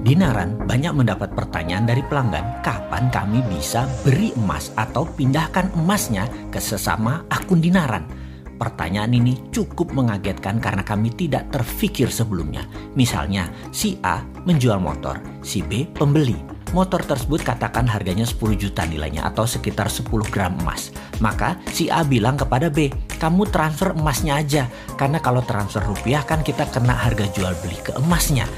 Dinaran banyak mendapat pertanyaan dari pelanggan kapan kami bisa beri emas atau pindahkan emasnya ke sesama akun Dinaran. Pertanyaan ini cukup mengagetkan karena kami tidak terfikir sebelumnya. Misalnya, si A menjual motor, si B pembeli. Motor tersebut katakan harganya 10 juta nilainya atau sekitar 10 gram emas. Maka si A bilang kepada B, kamu transfer emasnya aja. Karena kalau transfer rupiah kan kita kena harga jual beli ke emasnya.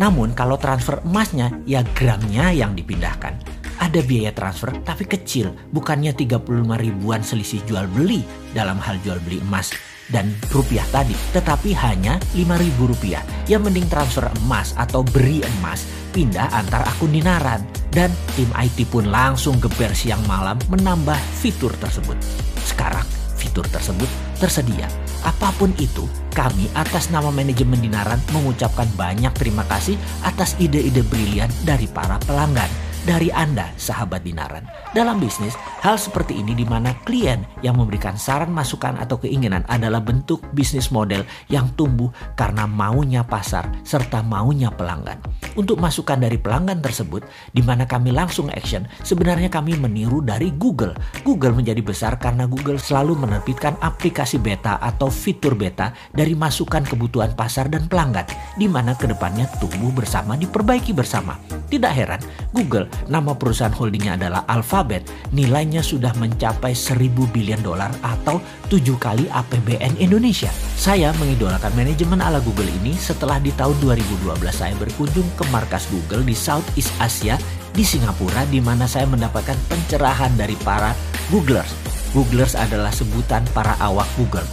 Namun kalau transfer emasnya ya gramnya yang dipindahkan. Ada biaya transfer tapi kecil, bukannya 35 ribuan selisih jual beli dalam hal jual beli emas dan rupiah tadi, tetapi hanya 5 ribu rupiah. Yang mending transfer emas atau beri emas pindah antar akun dinaran. Dan tim IT pun langsung geber siang malam menambah fitur tersebut. Sekarang fitur tersebut tersedia. Apa pun itu, kami atas nama manajemen Dinaran mengucapkan banyak terima kasih atas ide-ide brilian dari para pelanggan dari Anda, sahabat Dinaran. Dalam bisnis, hal seperti ini di mana klien yang memberikan saran masukan atau keinginan adalah bentuk bisnis model yang tumbuh karena maunya pasar serta maunya pelanggan. Untuk masukan dari pelanggan tersebut, di mana kami langsung action, sebenarnya kami meniru dari Google. Google menjadi besar karena Google selalu menerbitkan aplikasi beta atau fitur beta dari masukan kebutuhan pasar dan pelanggan, di mana ke depannya tumbuh bersama diperbaiki bersama. Tidak heran, Google, nama perusahaan holdingnya adalah Alphabet, nilainya sudah mencapai 1000 bilion dolar atau 7 kali APBN Indonesia. Saya mengidolakan manajemen ala Google ini setelah di tahun 2012 saya berkunjung ke markas Google di Southeast Asia di Singapura di mana saya mendapatkan pencerahan dari para Googlers. Googlers adalah sebutan para awak Google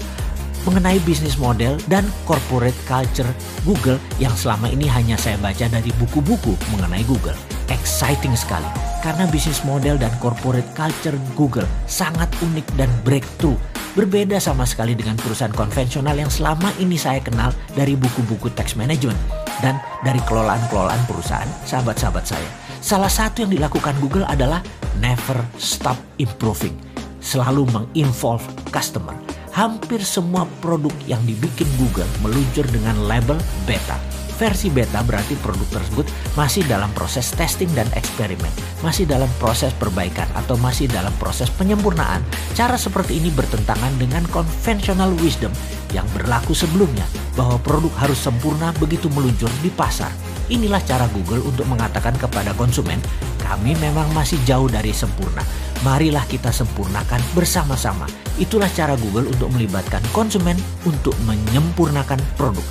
mengenai bisnis model dan corporate culture Google yang selama ini hanya saya baca dari buku-buku mengenai Google. Exciting sekali karena bisnis model dan corporate culture Google sangat unik dan breakthrough. Berbeda sama sekali dengan perusahaan konvensional yang selama ini saya kenal dari buku-buku tax management dan dari kelolaan-kelolaan perusahaan sahabat-sahabat saya. Salah satu yang dilakukan Google adalah never stop improving. Selalu menginvolve customer hampir semua produk yang dibikin Google meluncur dengan label beta. Versi beta berarti produk tersebut masih dalam proses testing dan eksperimen, masih dalam proses perbaikan atau masih dalam proses penyempurnaan. Cara seperti ini bertentangan dengan conventional wisdom yang berlaku sebelumnya bahwa produk harus sempurna begitu meluncur di pasar. Inilah cara Google untuk mengatakan kepada konsumen, kami memang masih jauh dari sempurna marilah kita sempurnakan bersama-sama. Itulah cara Google untuk melibatkan konsumen untuk menyempurnakan produk.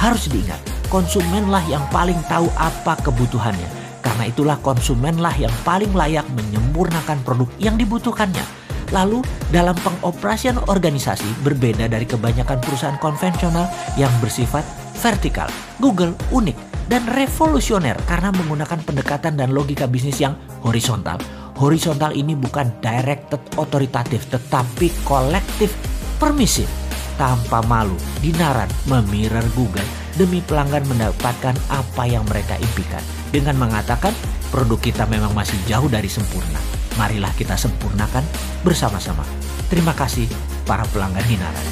Harus diingat, konsumenlah yang paling tahu apa kebutuhannya. Karena itulah konsumenlah yang paling layak menyempurnakan produk yang dibutuhkannya. Lalu, dalam pengoperasian organisasi berbeda dari kebanyakan perusahaan konvensional yang bersifat vertikal. Google unik dan revolusioner karena menggunakan pendekatan dan logika bisnis yang horizontal horizontal ini bukan directed otoritatif tetapi kolektif permisif. Tanpa malu, Dinaran memirar Google demi pelanggan mendapatkan apa yang mereka impikan. Dengan mengatakan, produk kita memang masih jauh dari sempurna. Marilah kita sempurnakan bersama-sama. Terima kasih para pelanggan Dinaran.